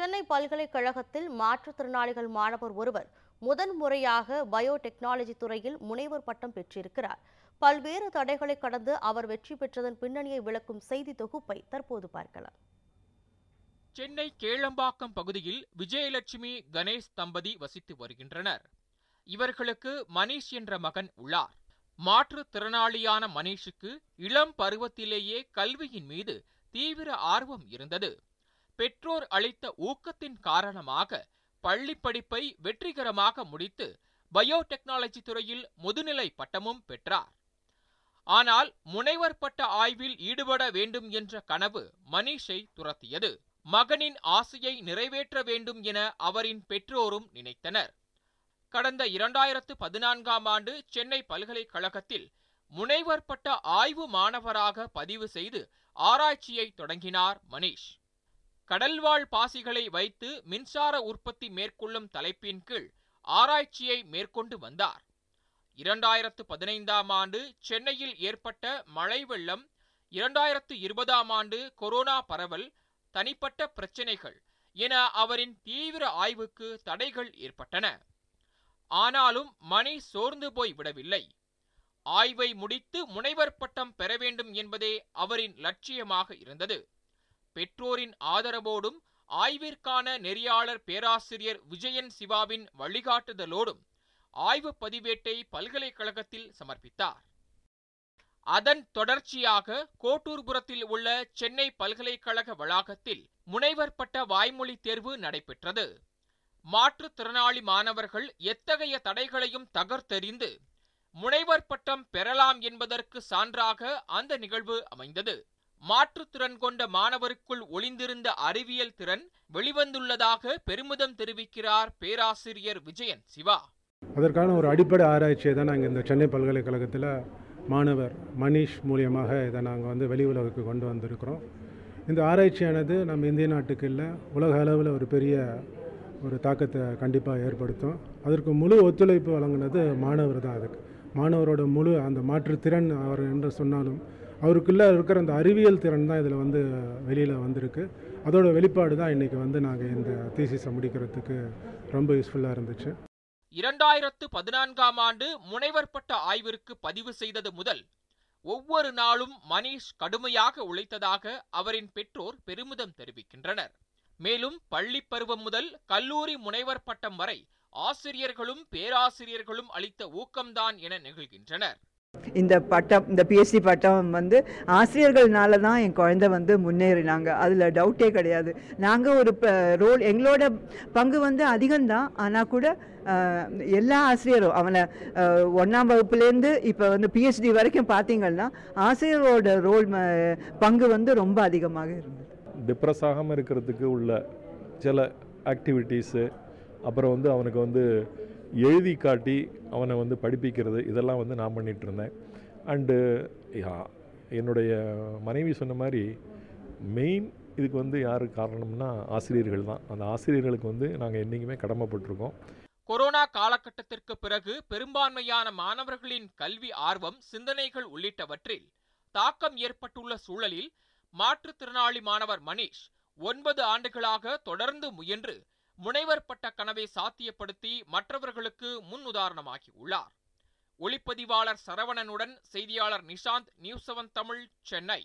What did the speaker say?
சென்னை பல்கலைக்கழகத்தில் மாற்றுத்திறனாளிகள் மாணவர் ஒருவர் முதன் முறையாக பயோடெக்னாலஜி துறையில் முனைவர் பட்டம் பெற்றிருக்கிறார். பல்வேறு தடைகளை கடந்து அவர் வெற்றி பெற்றதன் பின்னணியை விளக்கும் செய்தி தொகுப்பை தற்போது பார்க்கலாம். சென்னை கேளம்பாக்கம் பகுதியில் விஜயலட்சுமி கணேஷ் தம்பதி வசித்து வருகின்றனர். இவர்களுக்கு மணீஷ் என்ற மகன் உள்ளார். மாற்றுத்திறனாளியான மணீஷுக்கு இளம் பருவத்திலேயே கல்வியின் மீது தீவிர ஆர்வம் இருந்தது. பெற்றோர் அளித்த ஊக்கத்தின் காரணமாக பள்ளி படிப்பை வெற்றிகரமாக முடித்து பயோடெக்னாலஜி துறையில் முதுநிலை பட்டமும் பெற்றார். ஆனால் முனைவர் பட்ட ஆய்வில் ஈடுபட வேண்டும் என்ற கனவு மனிஷை துரத்தியது. மகனின் ஆசையை நிறைவேற்ற வேண்டும் என அவரின் பெற்றோரும் நினைத்தனர். கடந்த இரண்டாயிரத்து பதினான்காம் ஆண்டு சென்னை பல்கலைக்கழகத்தில் முனைவர் பட்ட ஆய்வு மாணவராக பதிவு செய்து ஆராய்ச்சியை தொடங்கினார் மனிஷ். கடல்வாழ் பாசிகளை வைத்து மின்சார உற்பத்தி மேற்கொள்ளும் தலைப்பின் கீழ் ஆராய்ச்சியை மேற்கொண்டு வந்தார். இரண்டாயிரத்து பதினைந்தாம் ஆண்டு சென்னையில் ஏற்பட்ட மழை வெள்ளம் இரண்டாயிரத்து இருபதாம் ஆண்டு கொரோனா பரவல் தனிப்பட்ட பிரச்சினைகள் என அவரின் தீவிர ஆய்வுக்கு தடைகள் ஏற்பட்டன. ஆனாலும் மணி சோர்ந்து போய் விடவில்லை. ஆய்வை முடித்து முனைவர் பட்டம் பெற வேண்டும் என்பதே அவரின் லட்சியமாக இருந்தது. பெற்றோரின் ஆதரவோடும் ஆய்விற்கான நெறியாளர் பேராசிரியர் விஜயன் சிவாவின் வழிகாட்டுதலோடும் ஆய்வு பதிவேட்டை பல்கலைக்கழகத்தில் சமர்ப்பித்தார். அதன் தொடர்ச்சியாக கோட்டூர்புரத்தில் உள்ள சென்னை பல்கலைக்கழக வளாகத்தில் முனைவர் பட்ட வாய்மொழி தேர்வு நடைபெற்றது. மாற்றுத்திறனாளி மாணவர்கள் எத்தகைய தடைகளையும் தகர்த்தெறிந்து முனைவர் பட்டம் பெறலாம் என்பதற்கு சான்றாக அந்த நிகழ்வு அமைந்தது. மாற்றுத்திறன் கொண்ட மாணவருக்குள் ஒளிந்திருந்த அறிவியல் திறன் வெளிவந்துள்ளதாக பெருமிதம் தெரிவிக்கிறார் பேராசிரியர் விஜயன் சிவா. அதற்கான ஒரு அடிப்படை ஆராய்ச்சியை தான் நாங்கள் இந்த சென்னை பல்கலைக்கழகத்தில் மாணவர் மனிஷ் மூலியமாக இதை நாங்கள் வந்து வெளி உலகுக்கு கொண்டு வந்திருக்கிறோம். இந்த ஆராய்ச்சியானது நம்ம இந்திய நாட்டுக்கு இல்லை உலக அளவில் ஒரு பெரிய ஒரு தாக்கத்தை கண்டிப்பாக ஏற்படுத்தும். அதற்கு முழு ஒத்துழைப்பு வழங்கினது மாணவர் தான் அதுக்கு. மாணவரோட முழு அந்த மாற்றுத்திறன் அவர் என்று சொன்னாலும் அவருக்குள்ளே இருக்கிற அந்த அறிவியல் திறன் தான் இதில் வந்து வெளியில் வந்திருக்கு. அதோட வெளிப்பாடு தான் இன்றைக்கி வந்து நாங்கள் இந்த தீசிஸை முடிக்கிறதுக்கு ரொம்ப யூஸ்ஃபுல்லாக இருந்துச்சு. இரண்டாயிரத்து பதினான்காம் ஆண்டு முனைவர் பட்ட ஆய்விற்கு பதிவு செய்தது முதல் ஒவ்வொரு நாளும் மணீஷ் கடுமையாக உழைத்ததாக அவரின் பெற்றோர் பெருமிதம் தெரிவிக்கின்றனர். மேலும் பள்ளி பருவம் முதல் கல்லூரி முனைவர் பட்டம் வரை ஆசிரியர்களும் பேராசிரியர்களும் அளித்த ஊக்கம்தான் என நிகழ்கின்றனர். இந்த பட்டம் இந்த பிஎஸ்சி பட்டம் வந்து ஆசிரியர்கள்னால தான் என் குழந்தை வந்து முன்னேறினாங்க. அதில் டவுட்டே கிடையாது. நாங்கள் ஒரு ரோல் எங்களோட பங்கு வந்து அதிகம்தான். ஆனால் கூட எல்லா ஆசிரியரும் அவனை ஒன்றாம் வகுப்புலேருந்து இப்போ வந்து பிஹெச்டி வரைக்கும் பார்த்தீங்கன்னா ஆசிரியரோட ரோல் பங்கு வந்து ரொம்ப அதிகமாக இருந்தது. டிப்ரெஸ் ஆகாமல் இருக்கிறதுக்கு உள்ள சில ஆக்டிவிட்டீஸு அப்புறம் வந்து அவனுக்கு வந்து எழுதி காட்டி அவனை வந்து படிப்பிக்கிறது இதெல்லாம் வந்து நான் பண்ணிகிட்ருந்தேன் அண்டு என்னுடைய மனைவி சொன்ன மாதிரி மெயின் இதுக்கு வந்து யார் காரணம்னா ஆசிரியர்கள் தான். அந்த ஆசிரியர்களுக்கு வந்து நாங்கள் என்றைக்குமே கடமைப்பட்டிருக்கோம். கொரோனா காலகட்டத்திற்கு பிறகு பெரும்பான்மையான மாணவர்களின் கல்வி ஆர்வம் சிந்தனைகள் உள்ளிட்டவற்றில் தாக்கம் ஏற்பட்டுள்ள சூழலில் மாற்றுத்திறனாளி மாணவர் மணிஷ் ஒன்பது ஆண்டுகளாக தொடர்ந்து முயன்று முனைவர் பட்ட கனவை சாத்தியப்படுத்தி மற்றவர்களுக்கு முன் உதாரணமாகி உள்ளார். ஒளிப்பதிவாளர் சரவணனுடன் செய்தியாளர் நிஷாந்த் நியூஸ் செவன் தமிழ் சென்னை.